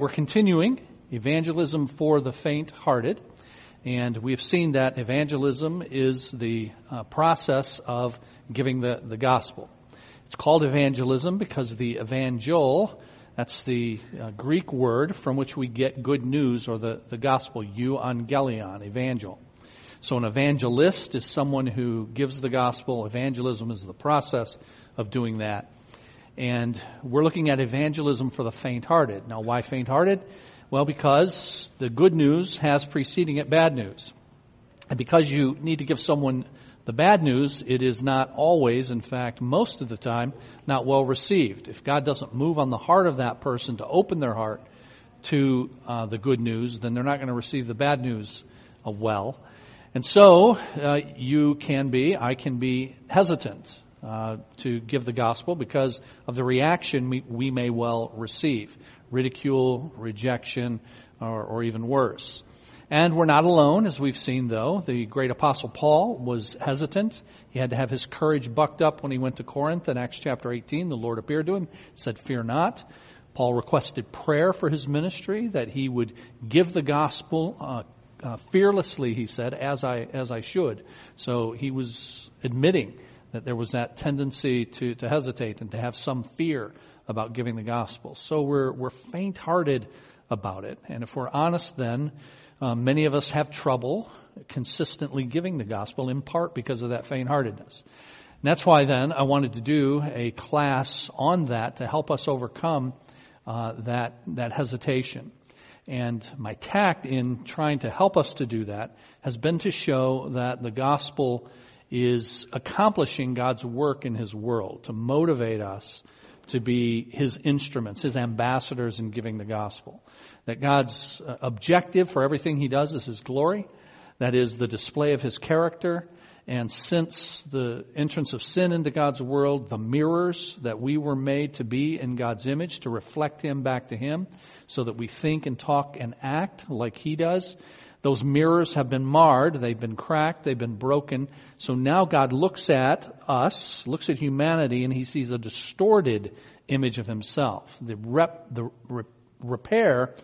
We're continuing evangelism for the faint hearted. And we've seen that evangelism is the uh, process of giving the, the gospel. It's called evangelism because the evangel, that's the uh, Greek word from which we get good news or the, the gospel, euangelion, evangel. So an evangelist is someone who gives the gospel. Evangelism is the process of doing that. And we're looking at evangelism for the faint-hearted. Now, why faint-hearted? Well, because the good news has preceding it bad news. And because you need to give someone the bad news, it is not always, in fact, most of the time, not well received. If God doesn't move on the heart of that person to open their heart to uh, the good news, then they're not going to receive the bad news well. And so, uh, you can be, I can be hesitant uh, to give the gospel because of the reaction we, we may well receive ridicule, rejection, or, or, even worse. And we're not alone, as we've seen though. The great apostle Paul was hesitant. He had to have his courage bucked up when he went to Corinth in Acts chapter 18. The Lord appeared to him, said, fear not. Paul requested prayer for his ministry, that he would give the gospel uh, uh, fearlessly, he said, as I, as I should. So he was admitting that there was that tendency to, to hesitate and to have some fear about giving the gospel. So we're, we're faint-hearted about it. And if we're honest then, um, many of us have trouble consistently giving the gospel in part because of that faint-heartedness. And that's why then I wanted to do a class on that to help us overcome uh, that that hesitation. And my tact in trying to help us to do that has been to show that the gospel is accomplishing God's work in His world, to motivate us to be His instruments, His ambassadors in giving the gospel. That God's uh, objective for everything He does is His glory. That is the display of His character. And since the entrance of sin into God's world, the mirrors that we were made to be in God's image, to reflect Him back to Him, so that we think and talk and act like He does. Those mirrors have been marred, they've been cracked, they've been broken. So now God looks at us, looks at humanity, and He sees a distorted image of Himself. The, rep, the re, repair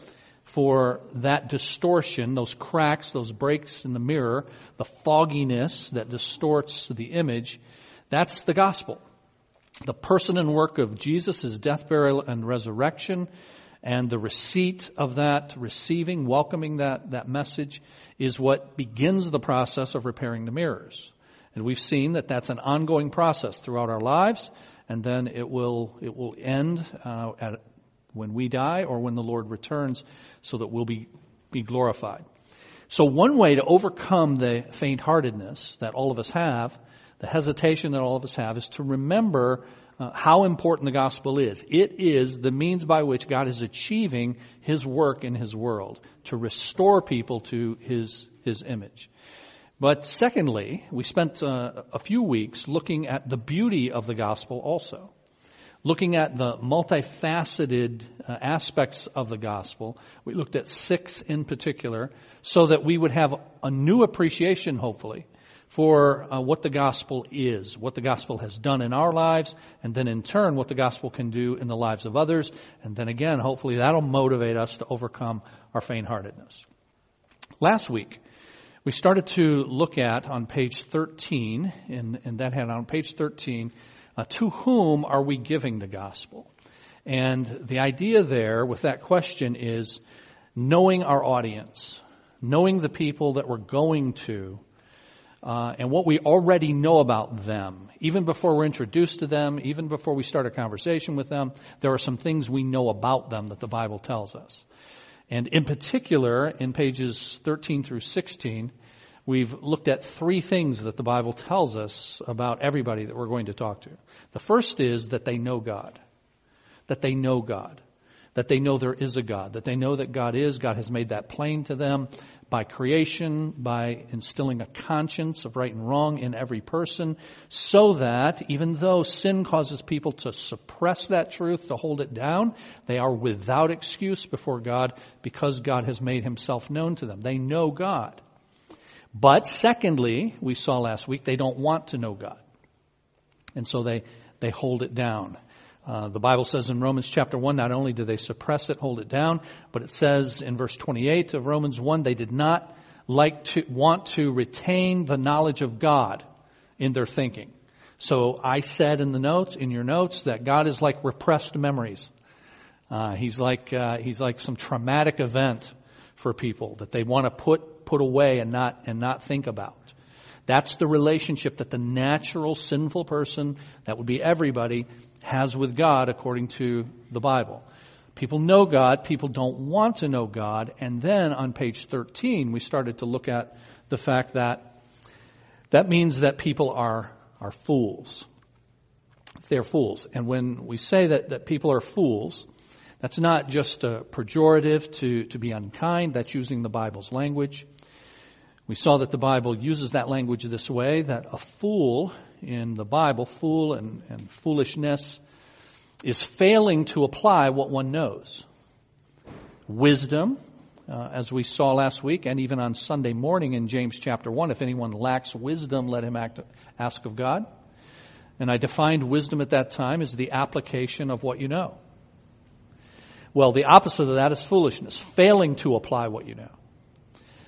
for that distortion, those cracks, those breaks in the mirror, the fogginess that distorts the image, that's the gospel. The person and work of Jesus, death, burial, and resurrection, and the receipt of that, receiving, welcoming that, that message is what begins the process of repairing the mirrors. And we've seen that that's an ongoing process throughout our lives, and then it will, it will end uh, at, when we die or when the Lord returns so that we'll be, be glorified. So one way to overcome the faint-heartedness that all of us have, the hesitation that all of us have, is to remember uh, how important the gospel is. It is the means by which God is achieving His work in His world to restore people to His, His image. But secondly, we spent uh, a few weeks looking at the beauty of the gospel also. Looking at the multifaceted uh, aspects of the gospel. We looked at six in particular so that we would have a new appreciation, hopefully, for uh, what the gospel is, what the gospel has done in our lives, and then in turn what the gospel can do in the lives of others. And then again, hopefully that'll motivate us to overcome our faint-heartedness. Last week, we started to look at on page 13, in, in that hand on page 13, uh, to whom are we giving the gospel? And the idea there with that question is knowing our audience, knowing the people that we're going to, uh, and what we already know about them. Even before we're introduced to them, even before we start a conversation with them, there are some things we know about them that the Bible tells us. And in particular, in pages 13 through 16, we've looked at three things that the Bible tells us about everybody that we're going to talk to. The first is that they know God. That they know God that they know there is a God, that they know that God is. God has made that plain to them by creation, by instilling a conscience of right and wrong in every person, so that even though sin causes people to suppress that truth, to hold it down, they are without excuse before God because God has made himself known to them. They know God. But secondly, we saw last week, they don't want to know God. And so they, they hold it down. Uh, the Bible says in Romans chapter 1, not only do they suppress it, hold it down, but it says in verse 28 of Romans 1, they did not like to, want to retain the knowledge of God in their thinking. So I said in the notes, in your notes, that God is like repressed memories. Uh, he's like, uh, he's like some traumatic event for people that they want to put, put away and not, and not think about. That's the relationship that the natural sinful person, that would be everybody, has with God according to the Bible. People know God, people don't want to know God, and then on page 13 we started to look at the fact that that means that people are, are fools. They're fools. And when we say that, that people are fools, that's not just a pejorative to, to be unkind, that's using the Bible's language. We saw that the Bible uses that language this way, that a fool in the Bible, fool and, and foolishness, is failing to apply what one knows. Wisdom, uh, as we saw last week and even on Sunday morning in James chapter 1, if anyone lacks wisdom, let him act, ask of God. And I defined wisdom at that time as the application of what you know. Well, the opposite of that is foolishness, failing to apply what you know.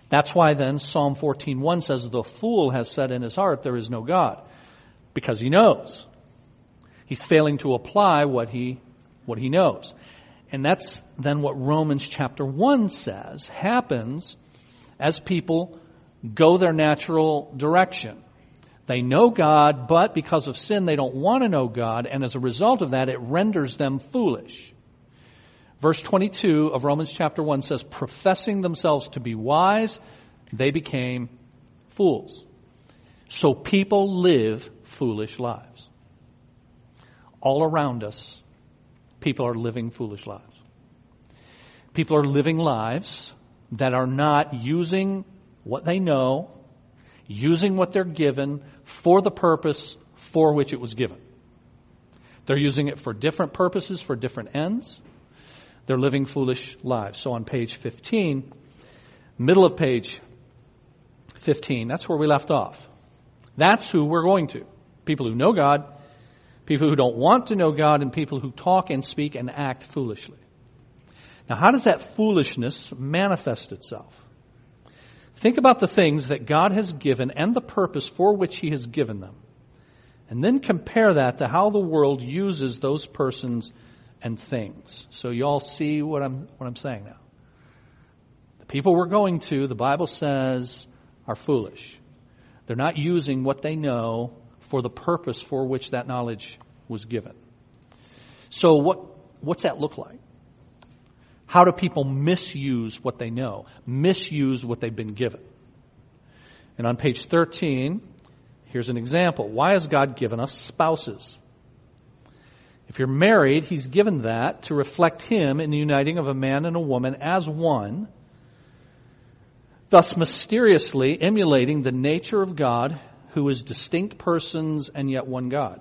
That's why then Psalm 14:1 says the fool has said in his heart there is no God because he knows. He's failing to apply what he what he knows. And that's then what Romans chapter 1 says happens as people go their natural direction. They know God, but because of sin, they don't want to know God, and as a result of that, it renders them foolish. Verse 22 of Romans chapter 1 says, professing themselves to be wise, they became fools. So people live foolish lives. All around us, people are living foolish lives. People are living lives that are not using what they know, using what they're given for the purpose for which it was given. They're using it for different purposes, for different ends. They're living foolish lives. So on page 15, middle of page 15, that's where we left off. That's who we're going to. People who know God, people who don't want to know God, and people who talk and speak and act foolishly. Now, how does that foolishness manifest itself? Think about the things that God has given and the purpose for which He has given them. And then compare that to how the world uses those persons and things. So you all see what I'm, what I'm saying now. The people we're going to, the Bible says, are foolish. They're not using what they know for the purpose for which that knowledge was given. So what, what's that look like? How do people misuse what they know? Misuse what they've been given? And on page 13, here's an example. Why has God given us spouses? If you're married, He's given that to reflect Him in the uniting of a man and a woman as one, thus mysteriously emulating the nature of God, who is distinct persons and yet one God.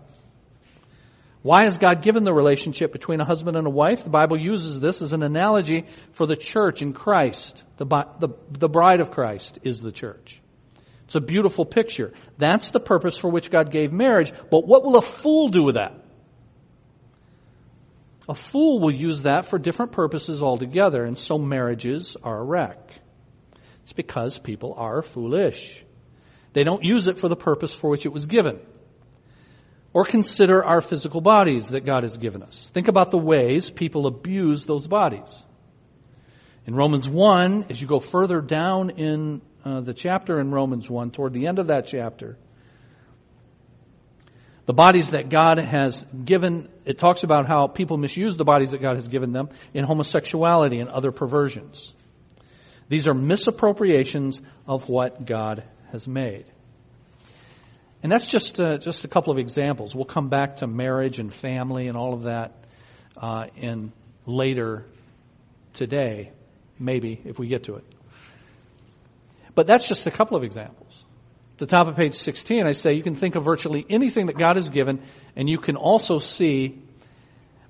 Why has God given the relationship between a husband and a wife? The Bible uses this as an analogy for the church in Christ. The, the, the bride of Christ is the church. It's a beautiful picture. That's the purpose for which God gave marriage. But what will a fool do with that? A fool will use that for different purposes altogether, and so marriages are a wreck. It's because people are foolish. They don't use it for the purpose for which it was given. Or consider our physical bodies that God has given us. Think about the ways people abuse those bodies. In Romans 1, as you go further down in uh, the chapter in Romans 1, toward the end of that chapter, the bodies that God has given, it talks about how people misuse the bodies that God has given them in homosexuality and other perversions. These are misappropriations of what God has made. And that's just uh, just a couple of examples. We'll come back to marriage and family and all of that uh, in later today, maybe if we get to it. But that's just a couple of examples At the top of page 16, I say you can think of virtually anything that God has given, and you can also see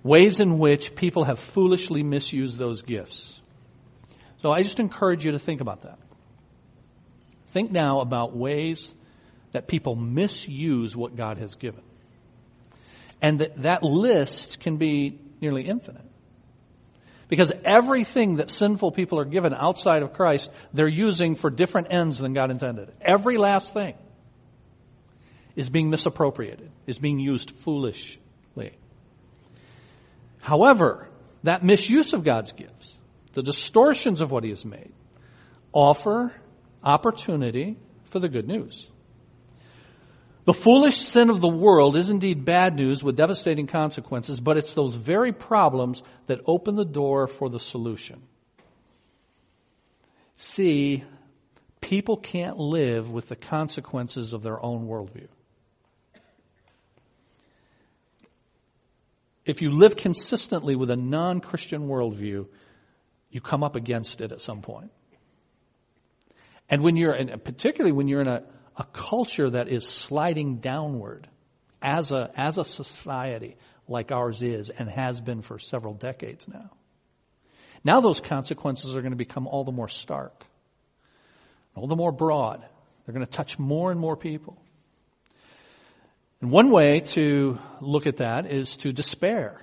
ways in which people have foolishly misused those gifts. So I just encourage you to think about that. Think now about ways that people misuse what God has given. And that, that list can be nearly infinite. Because everything that sinful people are given outside of Christ, they're using for different ends than God intended. Every last thing is being misappropriated, is being used foolishly. However, that misuse of God's gifts, the distortions of what He has made, offer opportunity for the good news. The foolish sin of the world is indeed bad news with devastating consequences, but it's those very problems that open the door for the solution. See, people can't live with the consequences of their own worldview. If you live consistently with a non-Christian worldview, you come up against it at some point. And when you're, and particularly when you're in a, a culture that is sliding downward as a, as a society like ours is and has been for several decades now. Now those consequences are going to become all the more stark, all the more broad. They're going to touch more and more people. And one way to look at that is to despair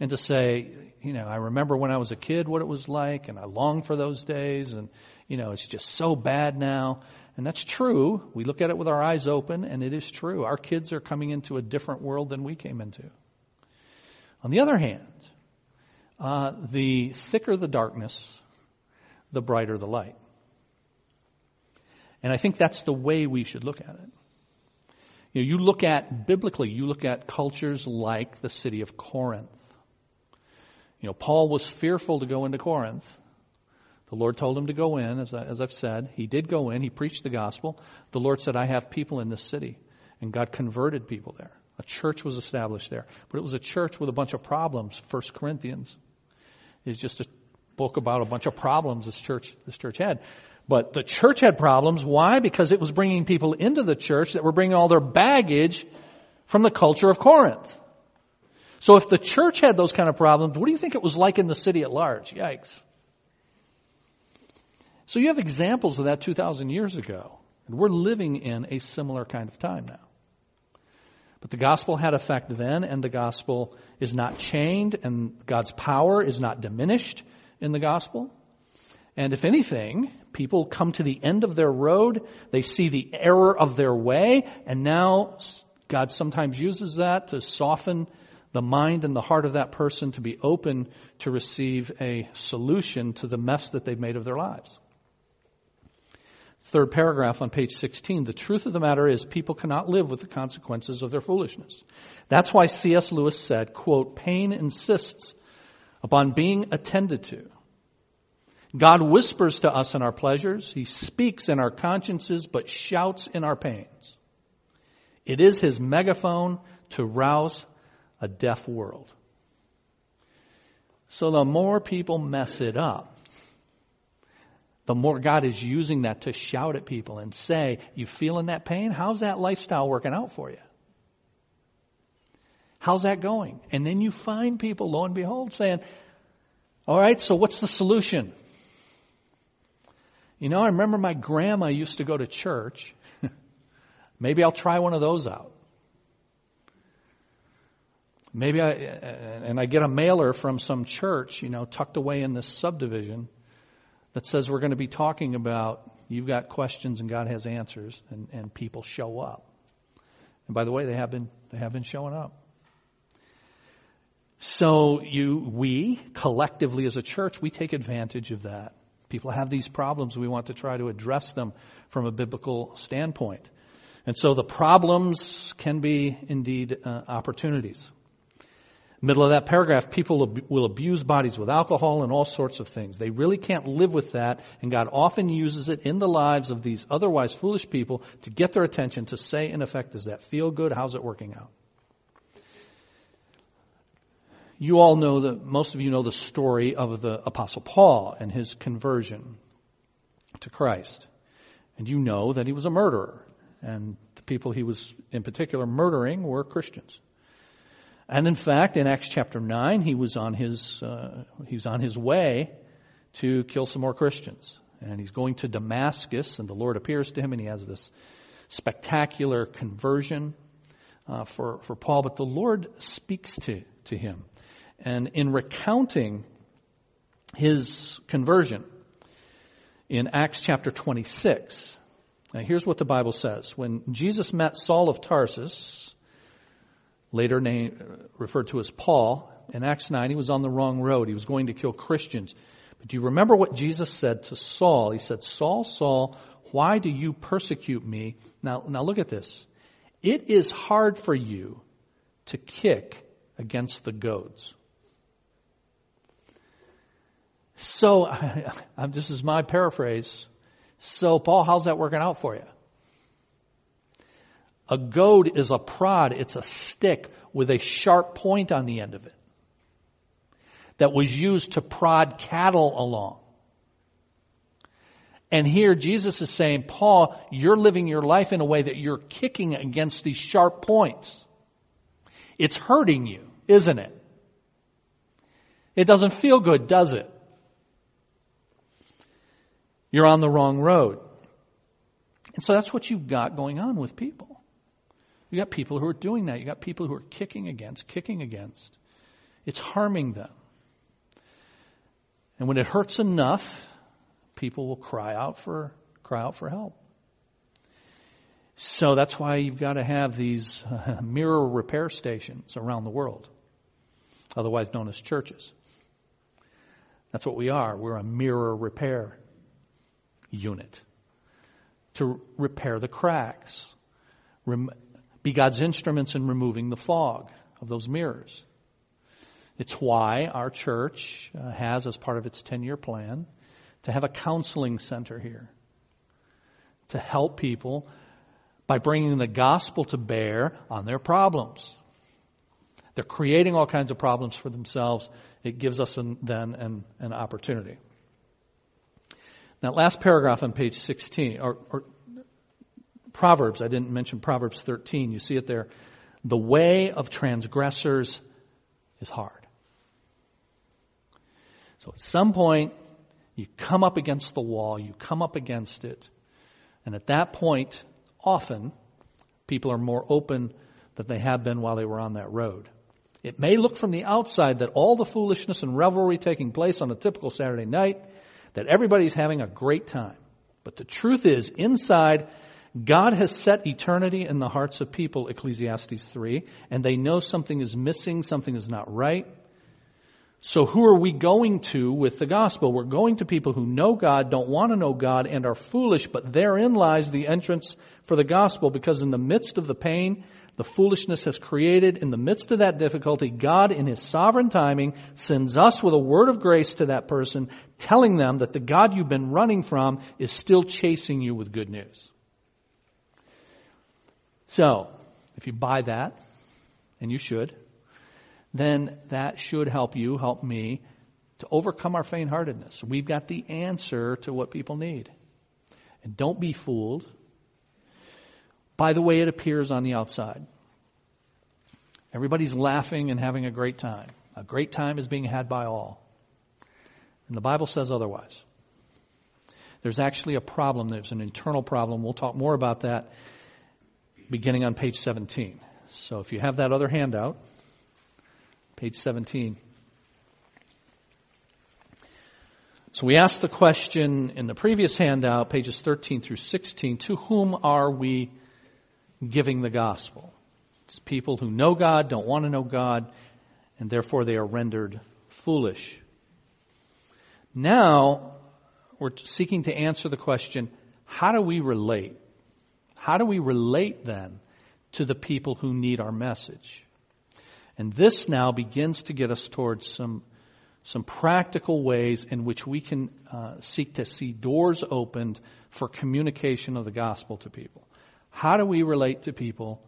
and to say, you know, I remember when I was a kid what it was like and I long for those days and, you know, it's just so bad now. And that's true. We look at it with our eyes open, and it is true. Our kids are coming into a different world than we came into. On the other hand, uh, the thicker the darkness, the brighter the light. And I think that's the way we should look at it. You know, you look at, biblically, you look at cultures like the city of Corinth. You know, Paul was fearful to go into Corinth the Lord told him to go in, as, I, as I've said. He did go in. He preached the gospel. The Lord said, I have people in this city. And God converted people there. A church was established there. But it was a church with a bunch of problems. First Corinthians is just a book about a bunch of problems this church, this church had. But the church had problems. Why? Because it was bringing people into the church that were bringing all their baggage from the culture of Corinth. So if the church had those kind of problems, what do you think it was like in the city at large? Yikes. So you have examples of that 2,000 years ago. And we're living in a similar kind of time now. But the gospel had effect then, and the gospel is not chained, and God's power is not diminished in the gospel. And if anything, people come to the end of their road, they see the error of their way, and now God sometimes uses that to soften the mind and the heart of that person to be open to receive a solution to the mess that they've made of their lives. Third paragraph on page 16. The truth of the matter is people cannot live with the consequences of their foolishness. That's why C.S. Lewis said, quote, pain insists upon being attended to. God whispers to us in our pleasures. He speaks in our consciences, but shouts in our pains. It is his megaphone to rouse a deaf world. So the more people mess it up, the more God is using that to shout at people and say, you feeling that pain? How's that lifestyle working out for you? How's that going? And then you find people, lo and behold, saying, all right, so what's the solution? You know, I remember my grandma used to go to church. Maybe I'll try one of those out. Maybe I, and I get a mailer from some church, you know, tucked away in this subdivision that says we're going to be talking about you've got questions and God has answers and, and people show up. And by the way, they have been, they have been showing up. So you, we, collectively as a church, we take advantage of that. People have these problems. We want to try to address them from a biblical standpoint. And so the problems can be indeed uh, opportunities. Middle of that paragraph, people will abuse bodies with alcohol and all sorts of things. They really can't live with that, and God often uses it in the lives of these otherwise foolish people to get their attention to say, in effect, does that feel good? How's it working out? You all know that, most of you know the story of the Apostle Paul and his conversion to Christ. And you know that he was a murderer, and the people he was in particular murdering were Christians. And in fact, in Acts chapter 9, he was on his, uh, he was on his way to kill some more Christians. And he's going to Damascus, and the Lord appears to him, and he has this spectacular conversion. uh, for, for Paul, but the Lord speaks to, to him. And in recounting his conversion in Acts chapter 26, now here's what the Bible says. When Jesus met Saul of Tarsus, later named, referred to as Paul, in Acts 9, he was on the wrong road. He was going to kill Christians. But do you remember what Jesus said to Saul? He said, Saul, Saul, why do you persecute me? Now, now look at this. It is hard for you to kick against the goads. So, this is my paraphrase. So, Paul, how's that working out for you? A goad is a prod. It's a stick with a sharp point on the end of it that was used to prod cattle along. And here Jesus is saying, Paul, you're living your life in a way that you're kicking against these sharp points. It's hurting you, isn't it? It doesn't feel good, does it? You're on the wrong road. And so that's what you've got going on with people. You got people who are doing that. You got people who are kicking against, kicking against. It's harming them. And when it hurts enough, people will cry out for cry out for help. So that's why you've got to have these uh, mirror repair stations around the world, otherwise known as churches. That's what we are. We're a mirror repair unit to repair the cracks, be God's instruments in removing the fog of those mirrors. It's why our church uh, has, as part of its 10 year plan, to have a counseling center here to help people by bringing the gospel to bear on their problems. They're creating all kinds of problems for themselves. It gives us an, then an, an opportunity. Now, last paragraph on page 16, or, or Proverbs, I didn't mention Proverbs 13. You see it there. The way of transgressors is hard. So at some point, you come up against the wall, you come up against it, and at that point, often, people are more open than they have been while they were on that road. It may look from the outside that all the foolishness and revelry taking place on a typical Saturday night, that everybody's having a great time. But the truth is, inside, God has set eternity in the hearts of people, Ecclesiastes 3, and they know something is missing, something is not right. So who are we going to with the gospel? We're going to people who know God, don't want to know God, and are foolish, but therein lies the entrance for the gospel because in the midst of the pain, the foolishness has created, in the midst of that difficulty, God in His sovereign timing sends us with a word of grace to that person, telling them that the God you've been running from is still chasing you with good news. So, if you buy that, and you should, then that should help you, help me to overcome our faint heartedness. We've got the answer to what people need. And don't be fooled by the way it appears on the outside. Everybody's laughing and having a great time. A great time is being had by all. And the Bible says otherwise. There's actually a problem. There's an internal problem. We'll talk more about that beginning on page 17. So if you have that other handout, page 17. So we asked the question in the previous handout, pages 13 through 16, to whom are we giving the gospel? It's people who know God, don't want to know God, and therefore they are rendered foolish. Now, we're seeking to answer the question, how do we relate? How do we relate then to the people who need our message? And this now begins to get us towards some, some practical ways in which we can uh, seek to see doors opened for communication of the gospel to people. How do we relate to people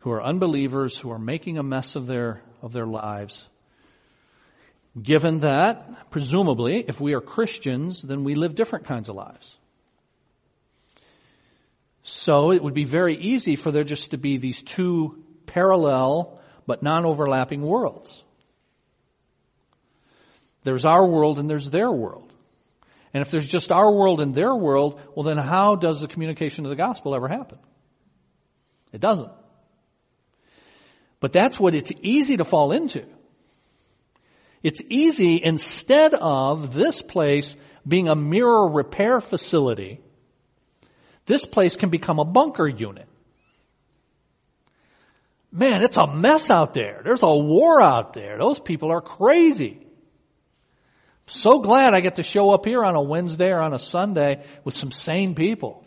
who are unbelievers, who are making a mess of their, of their lives? Given that, presumably, if we are Christians, then we live different kinds of lives. So it would be very easy for there just to be these two parallel but non-overlapping worlds. There's our world and there's their world. And if there's just our world and their world, well then how does the communication of the gospel ever happen? It doesn't. But that's what it's easy to fall into. It's easy instead of this place being a mirror repair facility, this place can become a bunker unit. Man, it's a mess out there. There's a war out there. Those people are crazy. So glad I get to show up here on a Wednesday or on a Sunday with some sane people.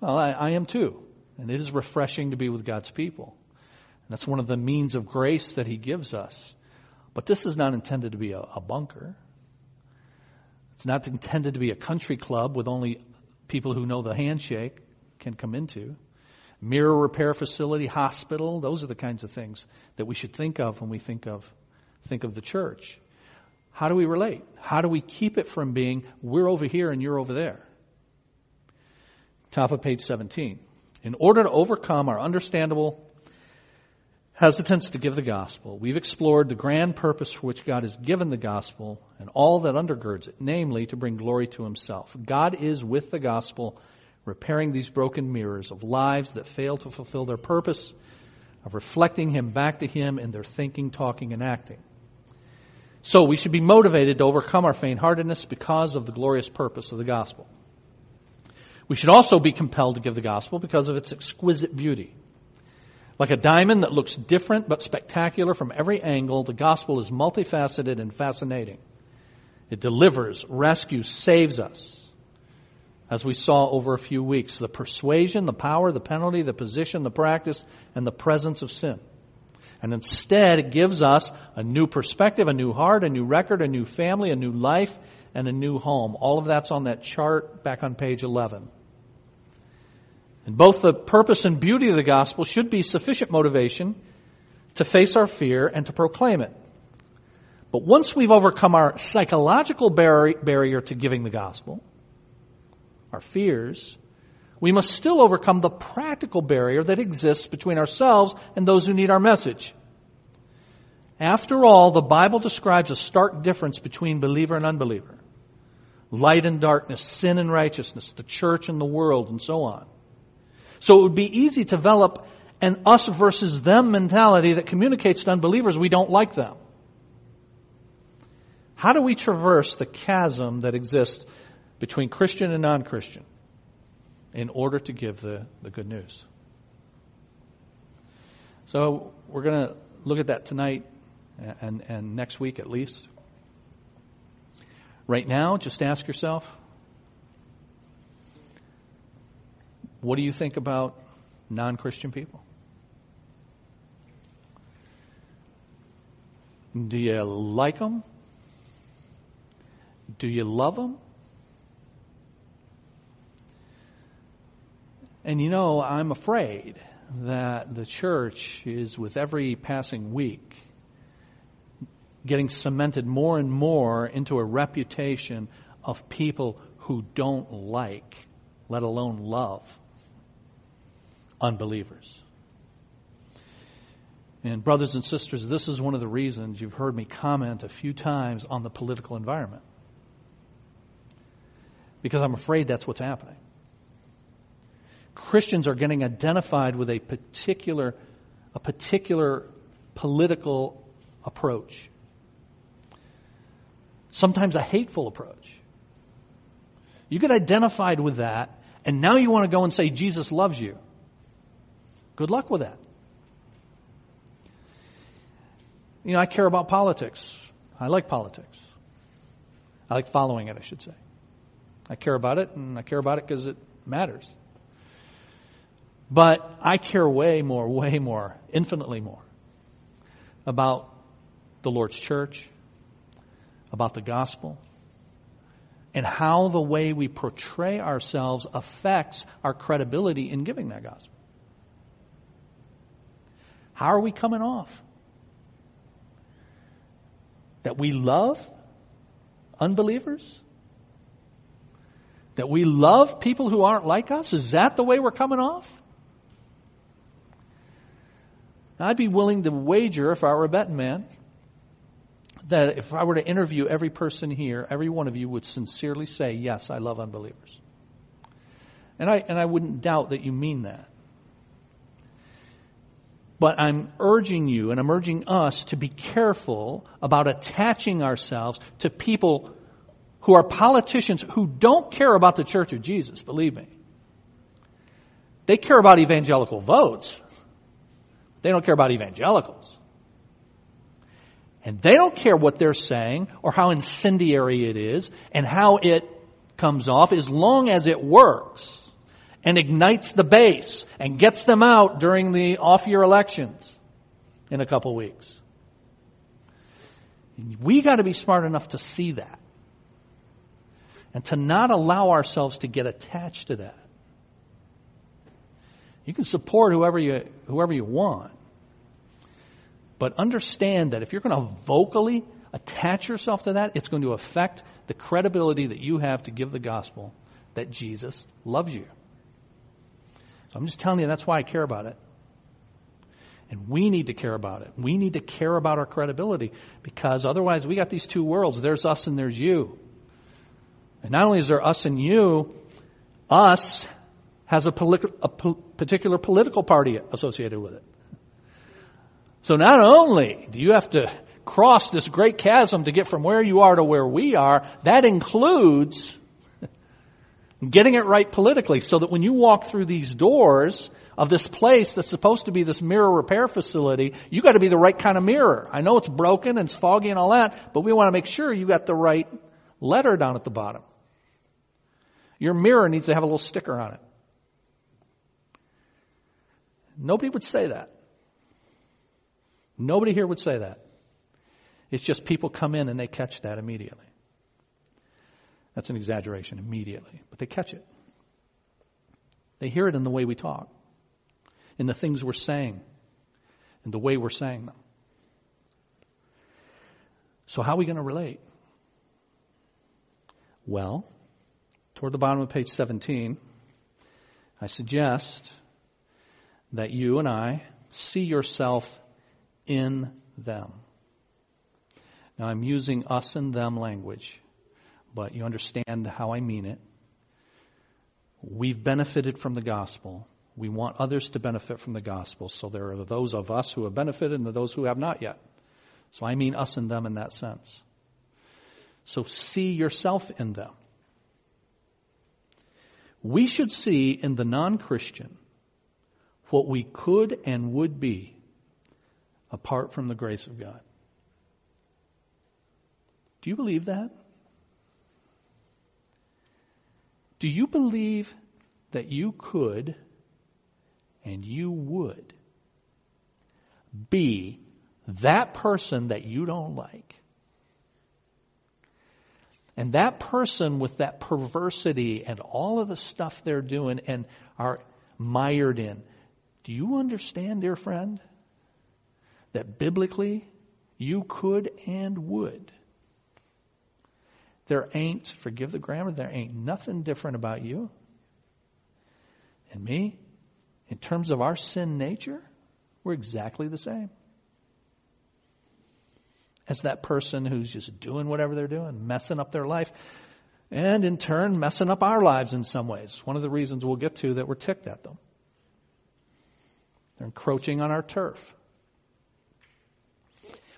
Well, I, I am too. And it is refreshing to be with God's people. And that's one of the means of grace that He gives us. But this is not intended to be a, a bunker. It's not intended to be a country club with only people who know the handshake can come into. Mirror repair facility, hospital, those are the kinds of things that we should think of when we think of, think of the church. How do we relate? How do we keep it from being, we're over here and you're over there? Top of page 17. In order to overcome our understandable hesitance to give the gospel, we've explored the grand purpose for which God has given the gospel and all that undergirds it, namely to bring glory to himself. God is with the gospel repairing these broken mirrors of lives that fail to fulfill their purpose of reflecting him back to him in their thinking, talking, and acting. So we should be motivated to overcome our faint-heartedness because of the glorious purpose of the gospel. We should also be compelled to give the gospel because of its exquisite beauty. Like a diamond that looks different but spectacular from every angle, the gospel is multifaceted and fascinating. It delivers, rescues, saves us. As we saw over a few weeks, the persuasion, the power, the penalty, the position, the practice, and the presence of sin. And instead, it gives us a new perspective, a new heart, a new record, a new family, a new life, and a new home. All of that's on that chart back on page 11. And both the purpose and beauty of the gospel should be sufficient motivation to face our fear and to proclaim it. But once we've overcome our psychological barrier to giving the gospel, our fears, we must still overcome the practical barrier that exists between ourselves and those who need our message. After all, the Bible describes a stark difference between believer and unbeliever. Light and darkness, sin and righteousness, the church and the world, and so on. So it would be easy to develop an us versus them mentality that communicates to unbelievers we don't like them. How do we traverse the chasm that exists between Christian and non-Christian? in order to give the, the good news. So we're going to look at that tonight and, and next week at least. Right now, just ask yourself what do you think about non Christian people? Do you like them? Do you love them? And you know, I'm afraid that the church is with every passing week getting cemented more and more into a reputation of people who don't like, let alone love, unbelievers. And brothers and sisters, this is one of the reasons you've heard me comment a few times on the political environment. Because I'm afraid that's what's happening. Christians are getting identified with a particular, a particular political approach. Sometimes a hateful approach. You get identified with that, and now you want to go and say Jesus loves you. Good luck with that. You know, I care about politics. I like politics. I like following it, I should say. I care about it, and I care about it because it matters. But I care way more, way more, infinitely more about the Lord's church, about the gospel, and how the way we portray ourselves affects our credibility in giving that gospel. How are we coming off? That we love unbelievers? That we love people who aren't like us? Is that the way we're coming off? I'd be willing to wager, if I were a betting man, that if I were to interview every person here, every one of you would sincerely say, yes, I love unbelievers. And I, and I wouldn't doubt that you mean that. But I'm urging you and I'm urging us to be careful about attaching ourselves to people who are politicians who don't care about the Church of Jesus, believe me. They care about evangelical votes. They don't care about evangelicals. And they don't care what they're saying or how incendiary it is and how it comes off as long as it works and ignites the base and gets them out during the off year elections in a couple weeks. We got to be smart enough to see that and to not allow ourselves to get attached to that. You can support whoever you, whoever you want. But understand that if you're going to vocally attach yourself to that, it's going to affect the credibility that you have to give the gospel that Jesus loves you. I'm just telling you that's why I care about it. And we need to care about it. We need to care about our credibility because otherwise we got these two worlds. There's us and there's you. And not only is there us and you, us has a, a po- particular political party associated with it. So not only do you have to cross this great chasm to get from where you are to where we are, that includes getting it right politically so that when you walk through these doors of this place that's supposed to be this mirror repair facility, you got to be the right kind of mirror. I know it's broken and it's foggy and all that, but we want to make sure you got the right letter down at the bottom. Your mirror needs to have a little sticker on it. Nobody would say that. Nobody here would say that. It's just people come in and they catch that immediately. That's an exaggeration, immediately. But they catch it. They hear it in the way we talk, in the things we're saying, in the way we're saying them. So, how are we going to relate? Well, toward the bottom of page 17, I suggest that you and I see yourself in them. Now I'm using us and them language, but you understand how I mean it. We've benefited from the gospel. We want others to benefit from the gospel. So there are those of us who have benefited and those who have not yet. So I mean us and them in that sense. So see yourself in them. We should see in the non-Christian what we could and would be apart from the grace of God. Do you believe that? Do you believe that you could and you would be that person that you don't like? And that person with that perversity and all of the stuff they're doing and are mired in. Do you understand, dear friend, that biblically you could and would there ain't, forgive the grammar, there ain't nothing different about you and me. In terms of our sin nature, we're exactly the same. As that person who's just doing whatever they're doing, messing up their life, and in turn messing up our lives in some ways. One of the reasons we'll get to that we're ticked at them. They're encroaching on our turf.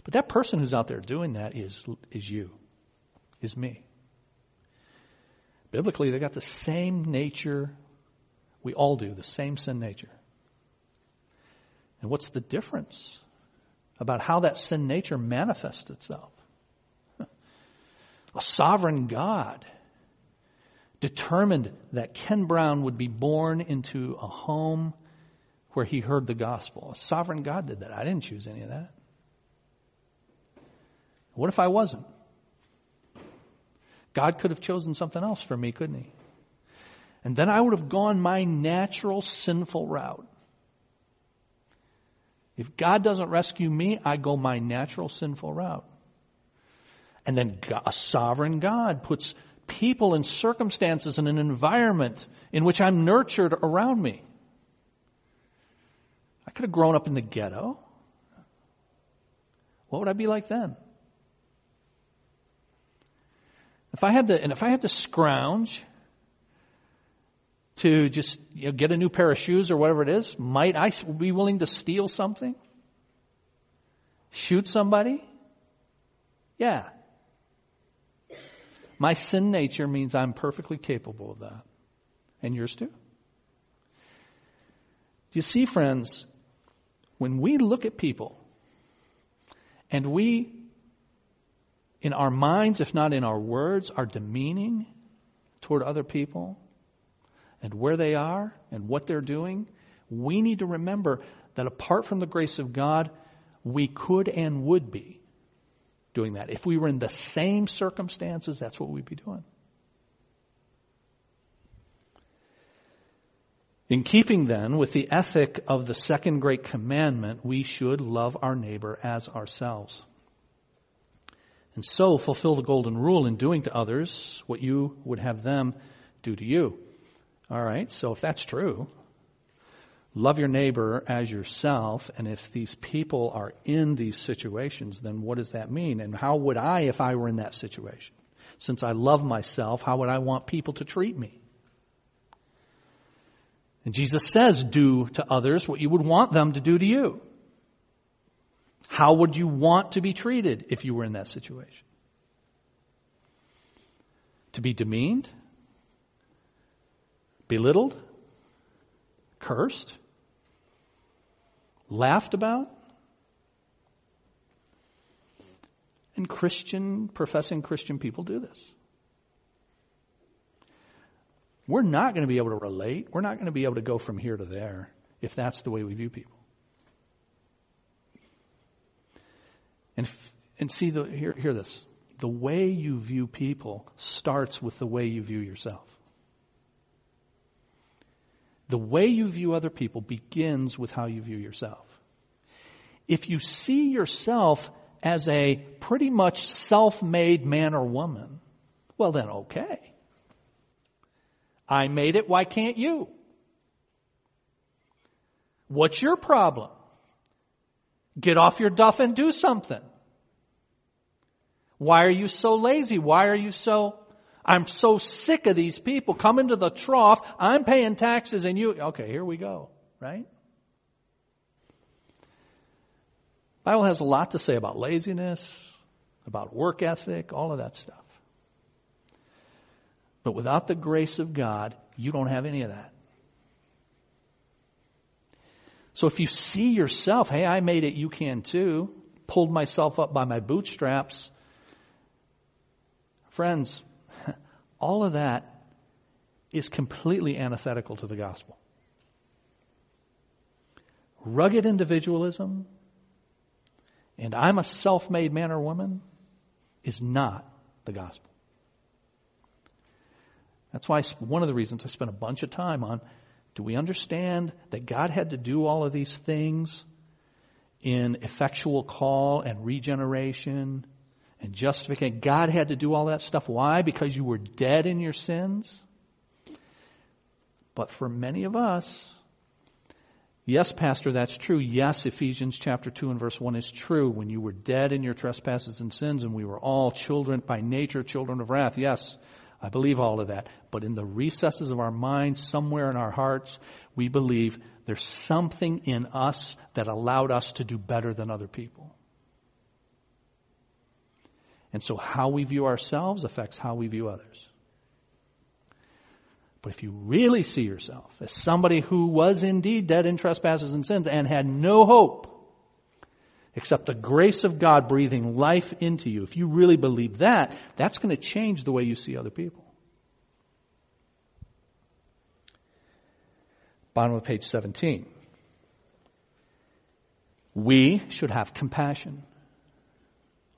But that person who's out there doing that is, is you is me. Biblically, they got the same nature. We all do, the same sin nature. And what's the difference about how that sin nature manifests itself? A sovereign God determined that Ken Brown would be born into a home where he heard the gospel. A sovereign God did that. I didn't choose any of that. What if I wasn't? God could have chosen something else for me, couldn't he? And then I would have gone my natural sinful route. If God doesn't rescue me, I go my natural sinful route. And then a sovereign God puts people and circumstances and an environment in which I'm nurtured around me. I could have grown up in the ghetto. What would I be like then? If I had to, and if I had to scrounge to just you know, get a new pair of shoes or whatever it is? Might I be willing to steal something? Shoot somebody? Yeah. My sin nature means I'm perfectly capable of that. And yours too. Do you see, friends, when we look at people and we, in our minds, if not in our words, are demeaning toward other people and where they are and what they're doing, we need to remember that apart from the grace of God, we could and would be doing that. If we were in the same circumstances, that's what we'd be doing. In keeping then with the ethic of the second great commandment, we should love our neighbor as ourselves. And so fulfill the golden rule in doing to others what you would have them do to you. Alright, so if that's true, love your neighbor as yourself, and if these people are in these situations, then what does that mean? And how would I, if I were in that situation? Since I love myself, how would I want people to treat me? And Jesus says, do to others what you would want them to do to you. How would you want to be treated if you were in that situation? To be demeaned? Belittled? Cursed? Laughed about? And Christian, professing Christian people do this. We're not going to be able to relate. We're not going to be able to go from here to there if that's the way we view people. And, and see, the, hear, hear this. The way you view people starts with the way you view yourself. The way you view other people begins with how you view yourself. If you see yourself as a pretty much self-made man or woman, well then okay. I made it, why can't you? What's your problem? Get off your duff and do something. Why are you so lazy? Why are you so, I'm so sick of these people coming to the trough. I'm paying taxes and you, okay, here we go, right? Bible has a lot to say about laziness, about work ethic, all of that stuff. But without the grace of God, you don't have any of that. So if you see yourself, hey, I made it, you can too, pulled myself up by my bootstraps, friends, all of that is completely antithetical to the gospel. Rugged individualism and I'm a self-made man or woman is not the gospel. That's why one of the reasons I spent a bunch of time on do we understand that God had to do all of these things in effectual call and regeneration and justification? God had to do all that stuff. Why? Because you were dead in your sins? But for many of us, Yes, Pastor, that's true. Yes, Ephesians chapter 2 and verse 1 is true. When you were dead in your trespasses and sins and we were all children, by nature, children of wrath. Yes, I believe all of that. But in the recesses of our minds, somewhere in our hearts, we believe there's something in us that allowed us to do better than other people. And so how we view ourselves affects how we view others. But if you really see yourself as somebody who was indeed dead in trespasses and sins and had no hope except the grace of God breathing life into you, if you really believe that, that's going to change the way you see other people. Bottom of page 17. We should have compassion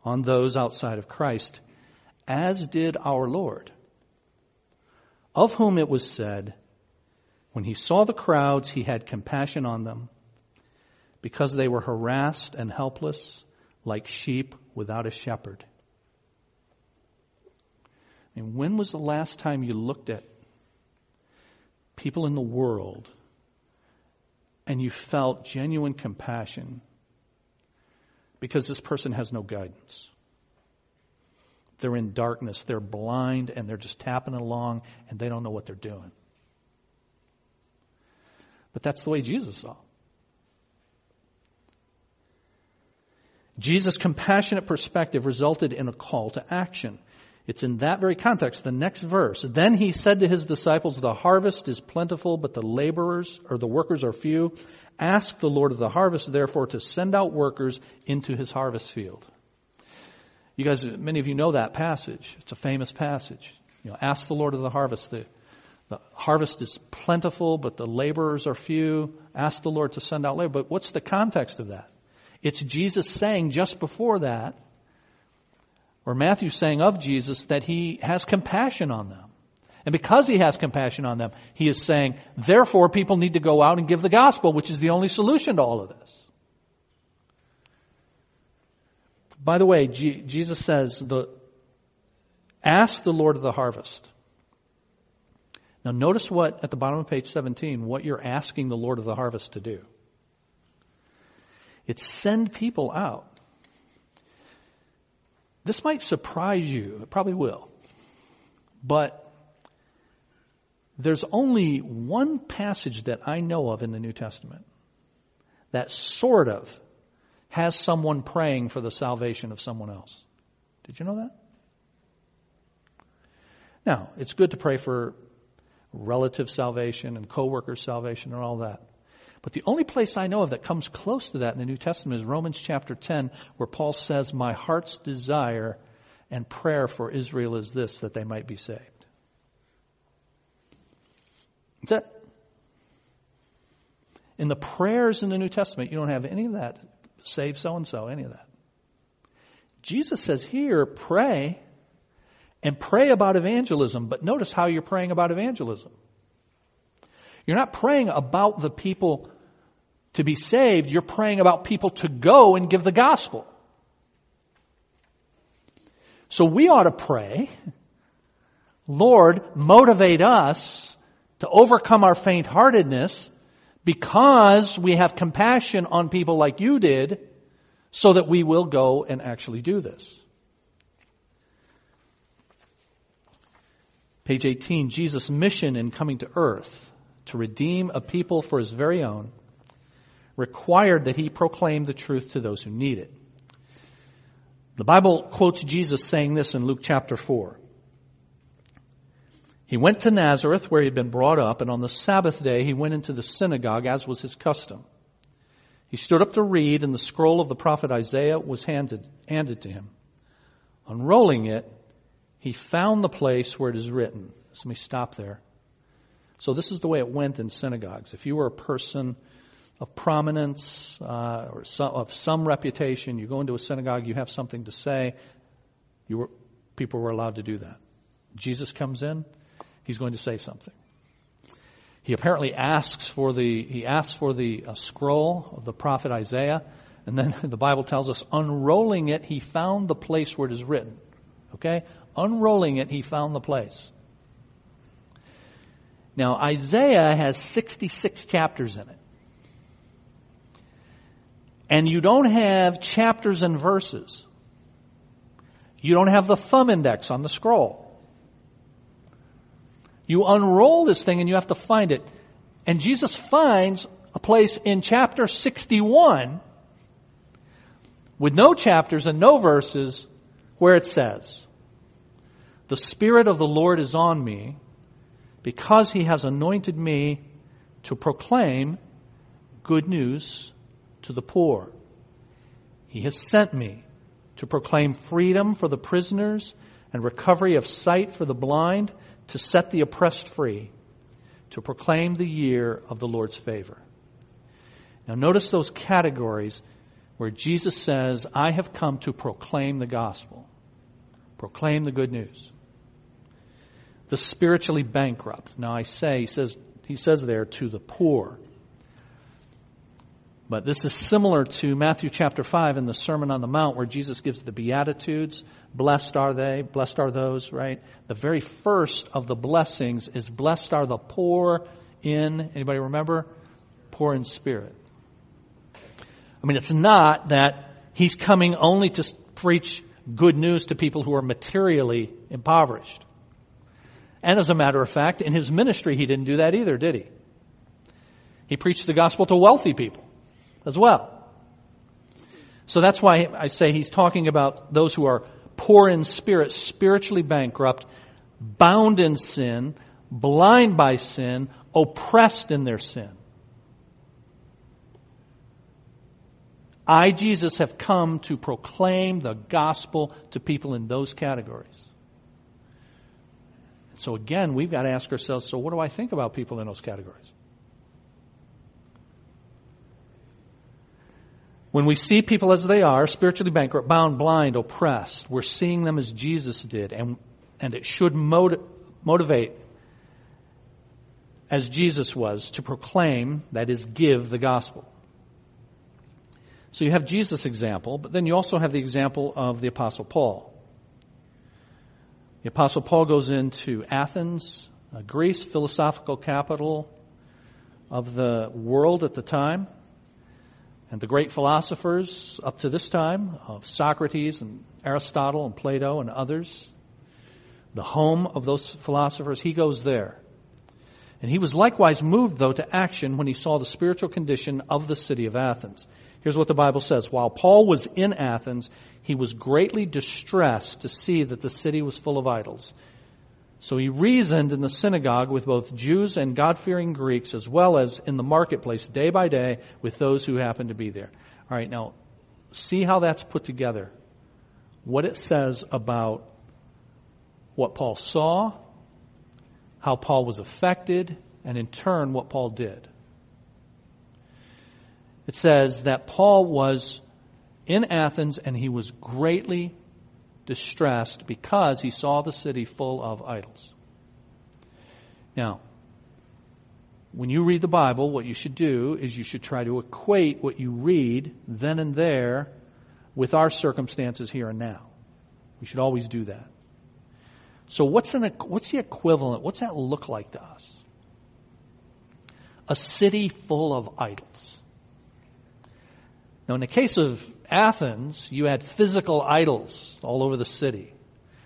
on those outside of Christ, as did our Lord, of whom it was said, when he saw the crowds, he had compassion on them because they were harassed and helpless like sheep without a shepherd. And when was the last time you looked at people in the world and you felt genuine compassion because this person has no guidance? They're in darkness, they're blind, and they're just tapping along and they don't know what they're doing. But that's the way Jesus saw. Jesus' compassionate perspective resulted in a call to action. It's in that very context, the next verse. Then he said to his disciples, the harvest is plentiful, but the laborers or the workers are few. Ask the Lord of the harvest, therefore, to send out workers into his harvest field. You guys, many of you know that passage. It's a famous passage. You know, ask the Lord of the harvest. The, the harvest is plentiful, but the laborers are few. Ask the Lord to send out labor. But what's the context of that? It's Jesus saying just before that, or Matthew saying of Jesus that he has compassion on them. And because he has compassion on them, he is saying, therefore people need to go out and give the gospel, which is the only solution to all of this. By the way, G- Jesus says, the, ask the Lord of the harvest. Now notice what, at the bottom of page 17, what you're asking the Lord of the harvest to do. It's send people out. This might surprise you. It probably will. But there's only one passage that I know of in the New Testament that sort of has someone praying for the salvation of someone else. Did you know that? Now, it's good to pray for relative salvation and coworker salvation and all that. But the only place I know of that comes close to that in the New Testament is Romans chapter 10, where Paul says, My heart's desire and prayer for Israel is this, that they might be saved. That's it. In the prayers in the New Testament, you don't have any of that. Save so and so, any of that. Jesus says here, pray and pray about evangelism, but notice how you're praying about evangelism. You're not praying about the people to be saved. You're praying about people to go and give the gospel. So we ought to pray, Lord, motivate us to overcome our faint-heartedness because we have compassion on people like you did so that we will go and actually do this. Page 18, Jesus' mission in coming to earth to redeem a people for his very own, required that he proclaim the truth to those who need it. The Bible quotes Jesus saying this in Luke chapter 4. He went to Nazareth where he had been brought up, and on the Sabbath day he went into the synagogue as was his custom. He stood up to read, and the scroll of the prophet Isaiah was handed, handed to him. Unrolling it, he found the place where it is written. So let me stop there. So this is the way it went in synagogues. If you were a person of prominence uh, or of some reputation, you go into a synagogue, you have something to say. You were, people were allowed to do that. Jesus comes in, he's going to say something. He apparently asks for the he asks for the uh, scroll of the prophet Isaiah, and then the Bible tells us, unrolling it, he found the place where it is written. Okay, unrolling it, he found the place. Now, Isaiah has 66 chapters in it. And you don't have chapters and verses. You don't have the thumb index on the scroll. You unroll this thing and you have to find it. And Jesus finds a place in chapter 61 with no chapters and no verses where it says, The Spirit of the Lord is on me because he has anointed me to proclaim good news to the poor. He has sent me to proclaim freedom for the prisoners and recovery of sight for the blind, to set the oppressed free, to proclaim the year of the Lord's favor. Now notice those categories where Jesus says, I have come to proclaim the gospel, proclaim the good news the spiritually bankrupt. Now I say, he says, he says there to the poor. But this is similar to Matthew chapter 5 in the Sermon on the Mount where Jesus gives the Beatitudes. Blessed are they, blessed are those, right? The very first of the blessings is blessed are the poor in, anybody remember? Poor in spirit. I mean, it's not that he's coming only to preach good news to people who are materially impoverished. And as a matter of fact, in his ministry, he didn't do that either, did he? He preached the gospel to wealthy people as well. So that's why I say he's talking about those who are poor in spirit, spiritually bankrupt, bound in sin, blind by sin, oppressed in their sin. I, Jesus, have come to proclaim the gospel to people in those categories. So again, we've got to ask ourselves, so what do I think about people in those categories? When we see people as they are, spiritually bankrupt, bound, blind, oppressed, we're seeing them as Jesus did, and, and it should motiv- motivate as Jesus was to proclaim, that is, give the gospel. So you have Jesus' example, but then you also have the example of the Apostle Paul. The Apostle Paul goes into Athens, Greece, philosophical capital of the world at the time. And the great philosophers up to this time of Socrates and Aristotle and Plato and others, the home of those philosophers, he goes there. And he was likewise moved, though, to action when he saw the spiritual condition of the city of Athens. Here's what the Bible says. While Paul was in Athens, he was greatly distressed to see that the city was full of idols. So he reasoned in the synagogue with both Jews and God-fearing Greeks as well as in the marketplace day by day with those who happened to be there. Alright, now, see how that's put together. What it says about what Paul saw, how Paul was affected, and in turn what Paul did it says that Paul was in Athens and he was greatly distressed because he saw the city full of idols. Now, when you read the Bible, what you should do is you should try to equate what you read then and there with our circumstances here and now. We should always do that. So what's an, what's the equivalent? What's that look like to us? A city full of idols. Now, in the case of Athens, you had physical idols all over the city.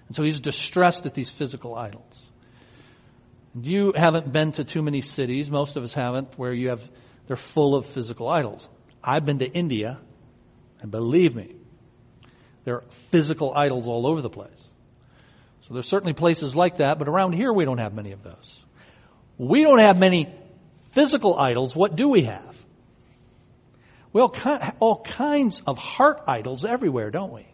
And so he's distressed at these physical idols. You haven't been to too many cities, most of us haven't, where you have, they're full of physical idols. I've been to India, and believe me, there are physical idols all over the place. So there's certainly places like that, but around here we don't have many of those. We don't have many physical idols. What do we have? We all, all kinds of heart idols everywhere, don't we?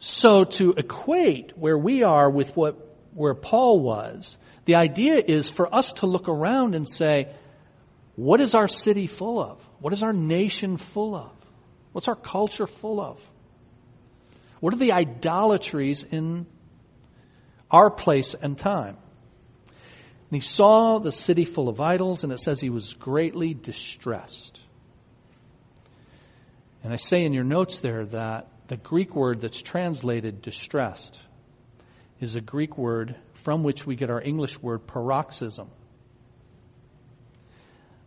So to equate where we are with what, where Paul was, the idea is for us to look around and say, what is our city full of? What is our nation full of? What's our culture full of? What are the idolatries in our place and time? And he saw the city full of idols, and it says he was greatly distressed. And I say in your notes there that the Greek word that's translated distressed is a Greek word from which we get our English word paroxysm,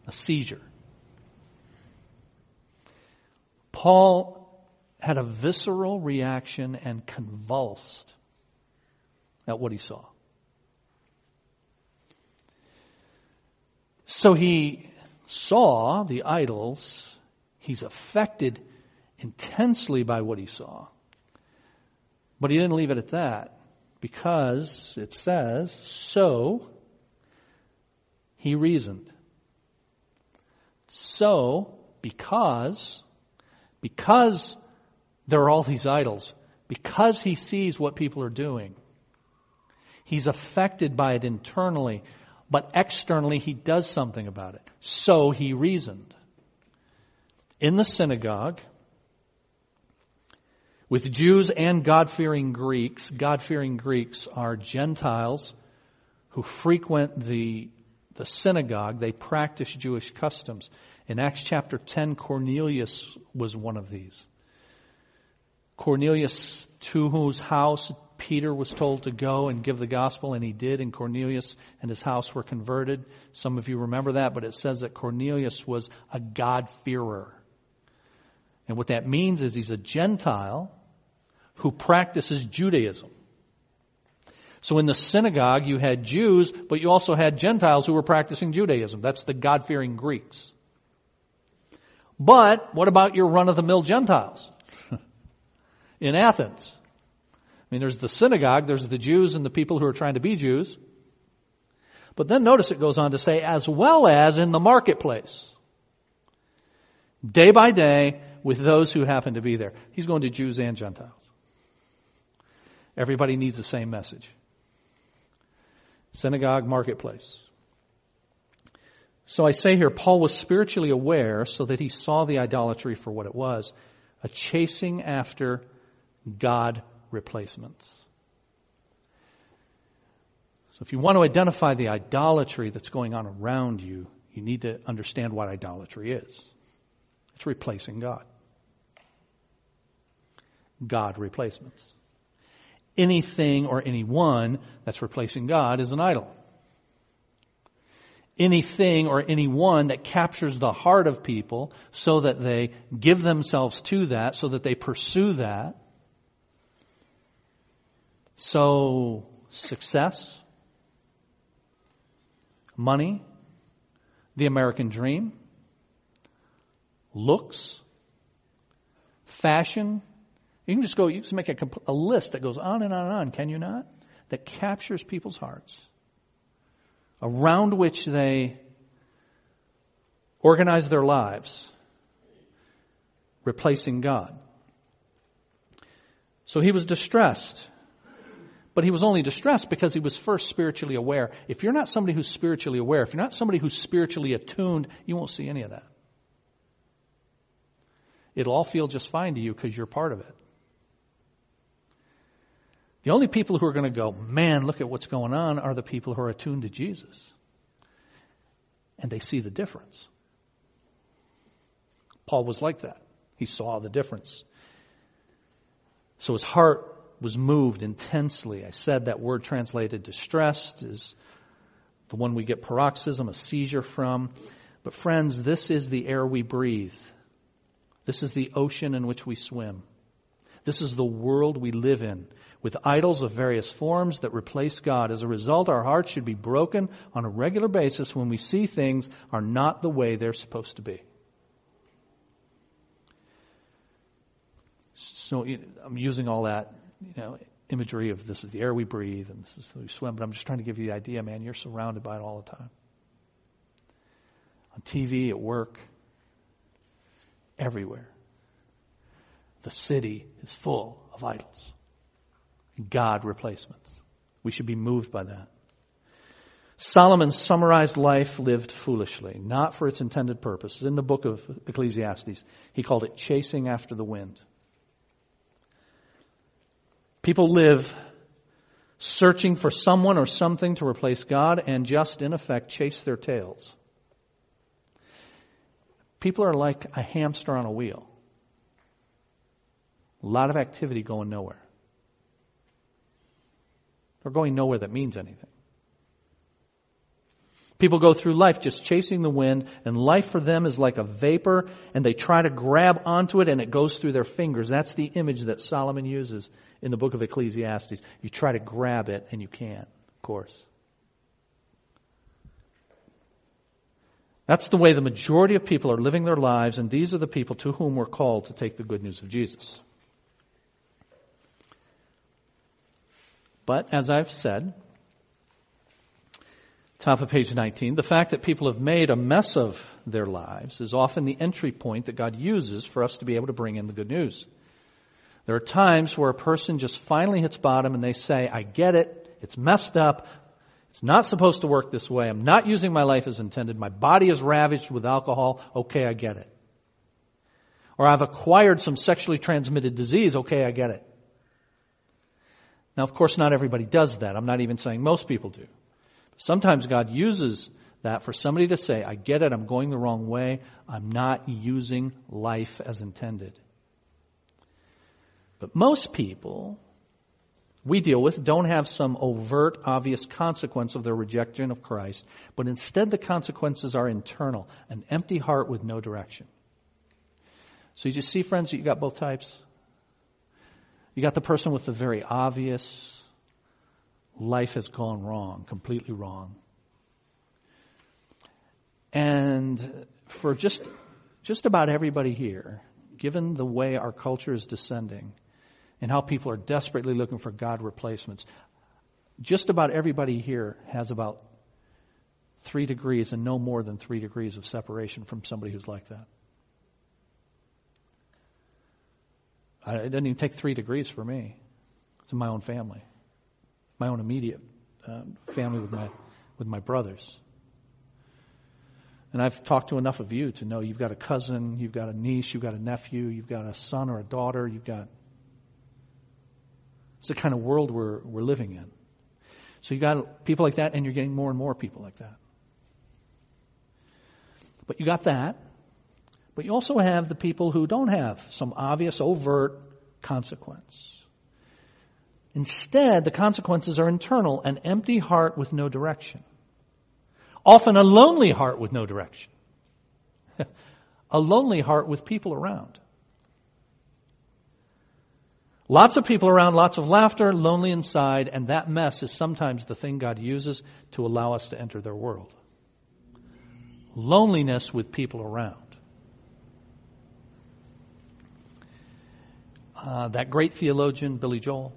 a seizure. Paul had a visceral reaction and convulsed at what he saw. So he saw the idols. He's affected intensely by what he saw. But he didn't leave it at that because it says, so he reasoned. So, because, because there are all these idols, because he sees what people are doing, he's affected by it internally but externally he does something about it. So he reasoned. In the synagogue, with Jews and God-fearing Greeks, God-fearing Greeks are Gentiles who frequent the, the synagogue. They practice Jewish customs. In Acts chapter 10, Cornelius was one of these. Cornelius, to whose house Peter was told to go and give the gospel, and he did, and Cornelius and his house were converted. Some of you remember that, but it says that Cornelius was a God-fearer. And what that means is he's a Gentile who practices Judaism. So in the synagogue, you had Jews, but you also had Gentiles who were practicing Judaism. That's the God-fearing Greeks. But what about your run-of-the-mill Gentiles in Athens? I mean, there's the synagogue, there's the Jews and the people who are trying to be Jews. But then notice it goes on to say, as well as in the marketplace. Day by day with those who happen to be there. He's going to Jews and Gentiles. Everybody needs the same message synagogue, marketplace. So I say here, Paul was spiritually aware so that he saw the idolatry for what it was a chasing after God replacements. So if you want to identify the idolatry that's going on around you, you need to understand what idolatry is. It's replacing God. God replacements anything or anyone that's replacing God is an idol. Anything or anyone that captures the heart of people so that they give themselves to that, so that they pursue that. So, success, money, the American dream, looks, fashion, you can just go, you can make a, a list that goes on and on and on, can you not? That captures people's hearts, around which they organize their lives, replacing God. So he was distressed. But he was only distressed because he was first spiritually aware. If you're not somebody who's spiritually aware, if you're not somebody who's spiritually attuned, you won't see any of that. It'll all feel just fine to you because you're part of it. The only people who are going to go, man, look at what's going on, are the people who are attuned to Jesus. And they see the difference. Paul was like that. He saw the difference. So his heart was moved intensely. I said that word translated distressed is the one we get paroxysm, a seizure from. But friends, this is the air we breathe. This is the ocean in which we swim. This is the world we live in with idols of various forms that replace God. As a result, our hearts should be broken on a regular basis when we see things are not the way they're supposed to be. So I'm using all that, you know, imagery of this is the air we breathe and this is the we swim, but I'm just trying to give you the idea, man, you're surrounded by it all the time. On TV, at work, everywhere. The city is full of idols. God replacements. We should be moved by that. Solomon summarized life lived foolishly, not for its intended purpose. In the book of Ecclesiastes, he called it chasing after the wind. People live searching for someone or something to replace God and just, in effect, chase their tails. People are like a hamster on a wheel. A lot of activity going nowhere. They're going nowhere that means anything. People go through life just chasing the wind, and life for them is like a vapor, and they try to grab onto it, and it goes through their fingers. That's the image that Solomon uses in the book of Ecclesiastes. You try to grab it, and you can't, of course. That's the way the majority of people are living their lives, and these are the people to whom we're called to take the good news of Jesus. But as I've said, top of page 19, the fact that people have made a mess of their lives is often the entry point that God uses for us to be able to bring in the good news. There are times where a person just finally hits bottom and they say, I get it. It's messed up. It's not supposed to work this way. I'm not using my life as intended. My body is ravaged with alcohol. Okay, I get it. Or I've acquired some sexually transmitted disease. Okay, I get it. Now, of course, not everybody does that. I'm not even saying most people do. Sometimes God uses that for somebody to say, I get it, I'm going the wrong way, I'm not using life as intended. But most people we deal with don't have some overt, obvious consequence of their rejection of Christ, but instead the consequences are internal, an empty heart with no direction. So you just see, friends, that you got both types. You got the person with the very obvious, life has gone wrong, completely wrong. And for just, just about everybody here, given the way our culture is descending and how people are desperately looking for God replacements, just about everybody here has about three degrees and no more than three degrees of separation from somebody who's like that. It doesn't even take three degrees for me. It's in my own family, my own immediate uh, family with my with my brothers. And I've talked to enough of you to know you've got a cousin, you've got a niece, you've got a nephew, you've got a son or a daughter, you've got. It's the kind of world we're, we're living in. So you got people like that, and you're getting more and more people like that. But you got that. But you also have the people who don't have some obvious, overt consequence. Instead, the consequences are internal an empty heart with no direction. Often a lonely heart with no direction. a lonely heart with people around. Lots of people around, lots of laughter, lonely inside, and that mess is sometimes the thing God uses to allow us to enter their world. Loneliness with people around. Uh, that great theologian, Billy Joel,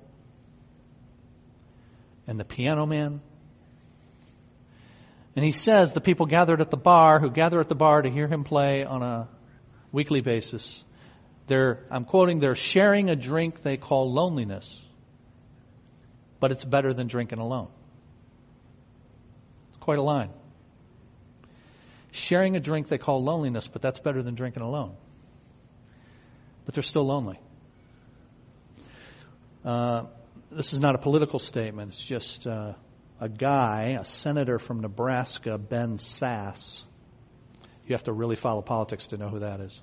and the piano man, and he says the people gathered at the bar, who gather at the bar to hear him play on a weekly basis, they're, I'm quoting, they're sharing a drink they call loneliness, but it's better than drinking alone. It's quite a line. Sharing a drink they call loneliness, but that's better than drinking alone. But they're still lonely. Uh, this is not a political statement. It's just uh, a guy, a senator from Nebraska, Ben Sasse. You have to really follow politics to know who that is.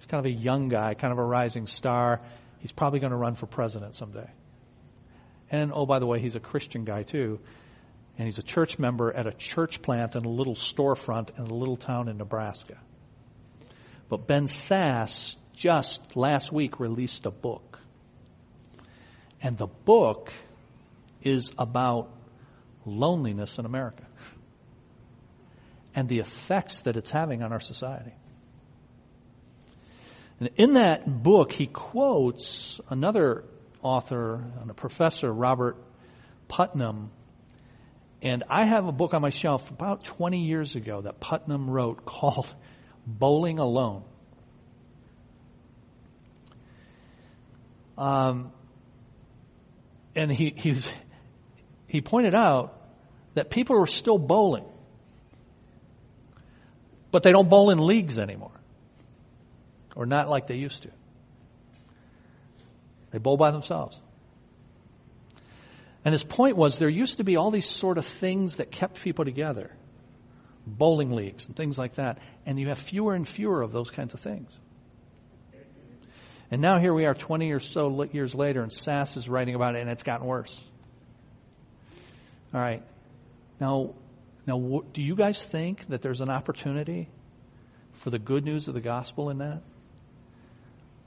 He's kind of a young guy, kind of a rising star. He's probably going to run for president someday. And oh, by the way, he's a Christian guy too. And he's a church member at a church plant in a little storefront in a little town in Nebraska. But Ben Sasse just last week released a book. And the book is about loneliness in America and the effects that it's having on our society. And in that book, he quotes another author, and a professor, Robert Putnam. And I have a book on my shelf about 20 years ago that Putnam wrote called Bowling Alone. Um, and he, he he pointed out that people are still bowling, but they don't bowl in leagues anymore, or not like they used to. They bowl by themselves. And his point was there used to be all these sort of things that kept people together. Bowling leagues and things like that. And you have fewer and fewer of those kinds of things. And now here we are 20 or so years later and Sasse is writing about it and it's gotten worse. All right. Now, now, do you guys think that there's an opportunity for the good news of the gospel in that?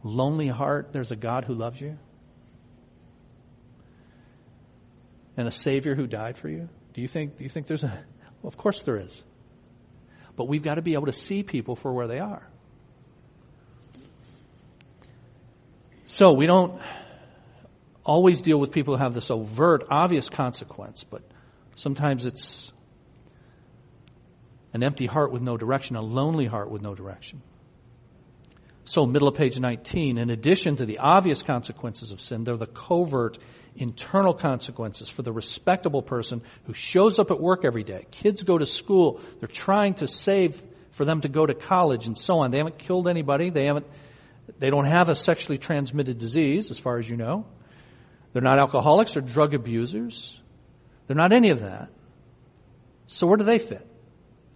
Lonely heart, there's a God who loves you? And a Savior who died for you? Do you think, do you think there's a, well, of course there is. But we've got to be able to see people for where they are. So we don't always deal with people who have this overt, obvious consequence, but Sometimes it's an empty heart with no direction, a lonely heart with no direction. So, middle of page 19, in addition to the obvious consequences of sin, there are the covert internal consequences for the respectable person who shows up at work every day. Kids go to school, they're trying to save for them to go to college and so on. They haven't killed anybody, they haven't, they don't have a sexually transmitted disease, as far as you know. They're not alcoholics or drug abusers. They're not any of that. So where do they fit?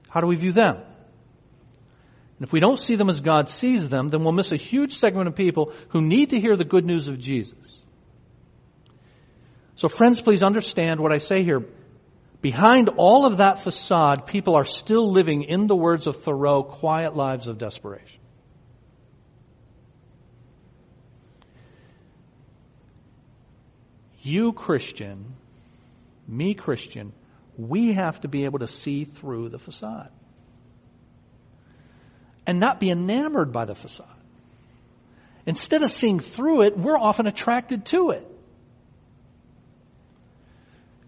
How do we view them? And if we don't see them as God sees them, then we'll miss a huge segment of people who need to hear the good news of Jesus. So friends, please understand what I say here. Behind all of that facade, people are still living, in the words of Thoreau, quiet lives of desperation. You, Christian, me Christian, we have to be able to see through the facade. And not be enamored by the facade. Instead of seeing through it, we're often attracted to it.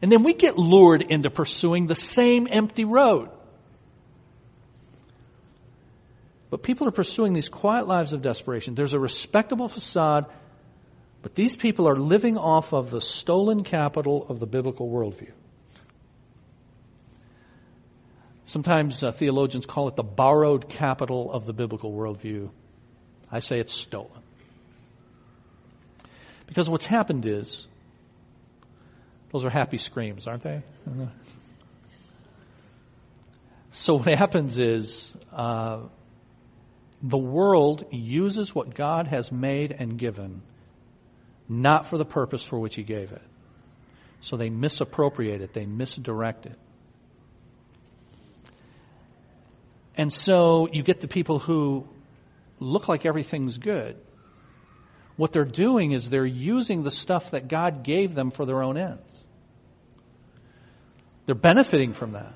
And then we get lured into pursuing the same empty road. But people are pursuing these quiet lives of desperation. There's a respectable facade, but these people are living off of the stolen capital of the biblical worldview. Sometimes uh, theologians call it the borrowed capital of the biblical worldview. I say it's stolen. Because what's happened is, those are happy screams, aren't they? So what happens is, uh, the world uses what God has made and given not for the purpose for which He gave it. So they misappropriate it, they misdirect it. And so you get the people who look like everything's good. What they're doing is they're using the stuff that God gave them for their own ends. They're benefiting from that.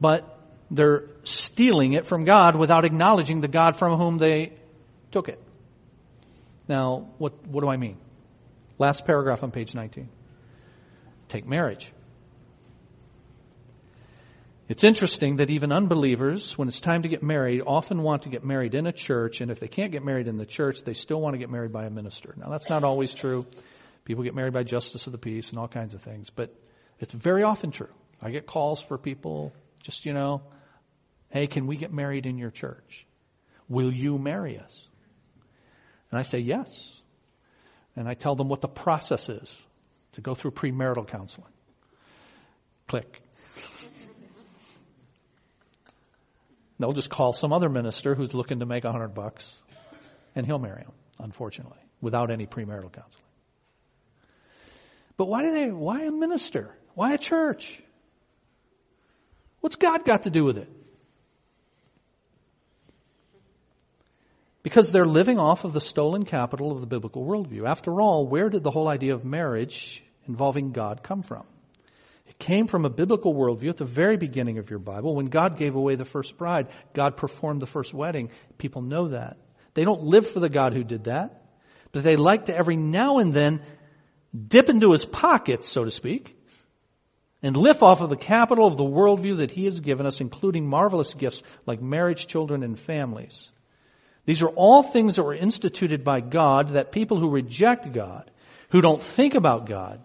But they're stealing it from God without acknowledging the God from whom they took it. Now, what, what do I mean? Last paragraph on page 19. Take marriage. It's interesting that even unbelievers, when it's time to get married, often want to get married in a church, and if they can't get married in the church, they still want to get married by a minister. Now, that's not always true. People get married by justice of the peace and all kinds of things, but it's very often true. I get calls for people, just, you know, Hey, can we get married in your church? Will you marry us? And I say yes. And I tell them what the process is to go through premarital counseling. Click. They'll just call some other minister who's looking to make a hundred bucks and he'll marry them, unfortunately, without any premarital counseling. But why do they, why a minister? Why a church? What's God got to do with it? Because they're living off of the stolen capital of the biblical worldview. After all, where did the whole idea of marriage involving God come from? Came from a biblical worldview at the very beginning of your Bible. When God gave away the first bride, God performed the first wedding. People know that. They don't live for the God who did that, but they like to every now and then dip into his pockets, so to speak, and lift off of the capital of the worldview that he has given us, including marvelous gifts like marriage, children, and families. These are all things that were instituted by God that people who reject God, who don't think about God,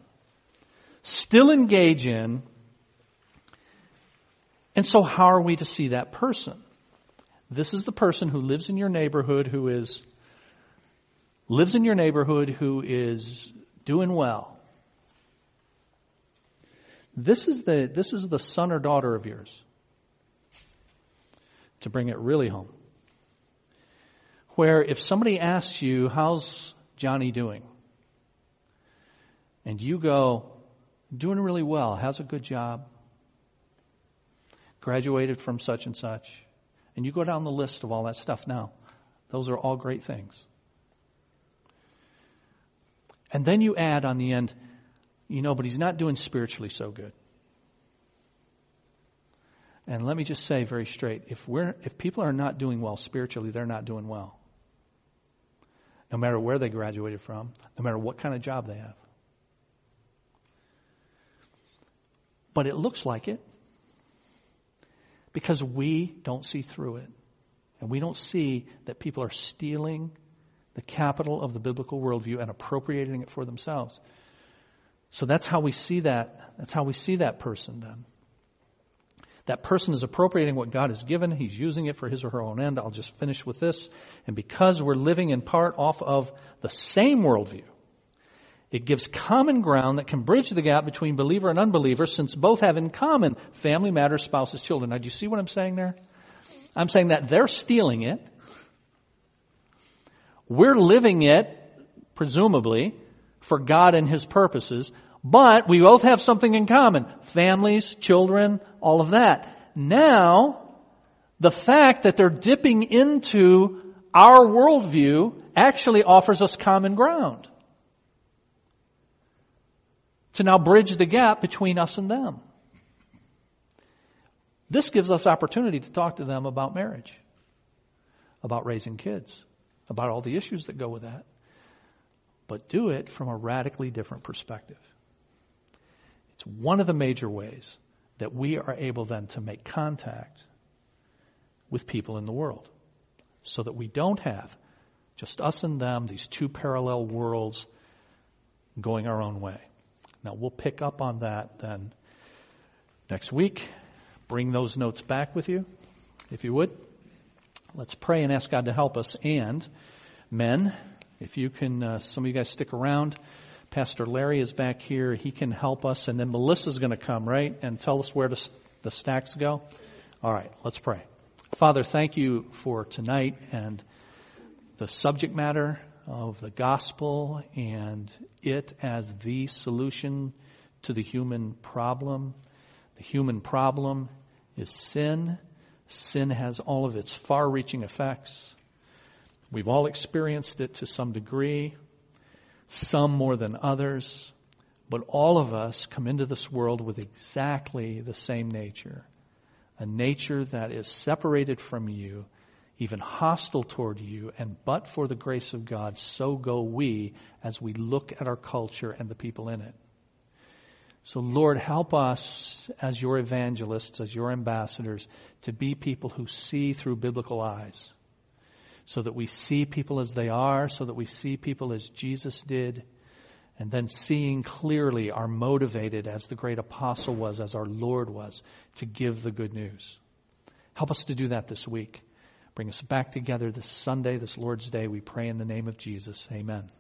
still engage in. And so how are we to see that person? This is the person who lives in your neighborhood who is, lives in your neighborhood who is doing well. This is the, this is the son or daughter of yours. To bring it really home where if somebody asks you, how's Johnny doing? And you go, doing really well, has a good job, graduated from such and such, and you go down the list of all that stuff now. Those are all great things. And then you add on the end, you know, but he's not doing spiritually so good. And let me just say very straight, if we're, if people are not doing well spiritually, they're not doing well no matter where they graduated from, no matter what kind of job they have. But it looks like it because we don't see through it. And we don't see that people are stealing the capital of the biblical worldview and appropriating it for themselves. So that's how we see that. That's how we see that person then. That person is appropriating what God has given. He's using it for his or her own end. I'll just finish with this. And because we're living in part off of the same worldview, it gives common ground that can bridge the gap between believer and unbeliever since both have in common family matters, spouses, children. Now do you see what I'm saying there? I'm saying that they're stealing it. We're living it, presumably, for God and His purposes. But we both have something in common. Families, children, all of that. Now, the fact that they're dipping into our worldview actually offers us common ground. To now bridge the gap between us and them. This gives us opportunity to talk to them about marriage, about raising kids, about all the issues that go with that, but do it from a radically different perspective. It's one of the major ways that we are able then to make contact with people in the world so that we don't have just us and them, these two parallel worlds going our own way. Now we'll pick up on that then next week. Bring those notes back with you, if you would. Let's pray and ask God to help us. And men, if you can, uh, some of you guys stick around. Pastor Larry is back here. He can help us. And then Melissa's going to come, right? And tell us where the, the stacks go. All right, let's pray. Father, thank you for tonight and the subject matter of the gospel and it as the solution to the human problem. The human problem is sin. Sin has all of its far reaching effects. We've all experienced it to some degree, some more than others, but all of us come into this world with exactly the same nature. A nature that is separated from you, even hostile toward you, and but for the grace of God, so go we as we look at our culture and the people in it. So Lord, help us as your evangelists, as your ambassadors, to be people who see through biblical eyes. So that we see people as they are, so that we see people as Jesus did, and then seeing clearly are motivated as the great apostle was, as our Lord was, to give the good news. Help us to do that this week. Bring us back together this Sunday, this Lord's Day. We pray in the name of Jesus. Amen.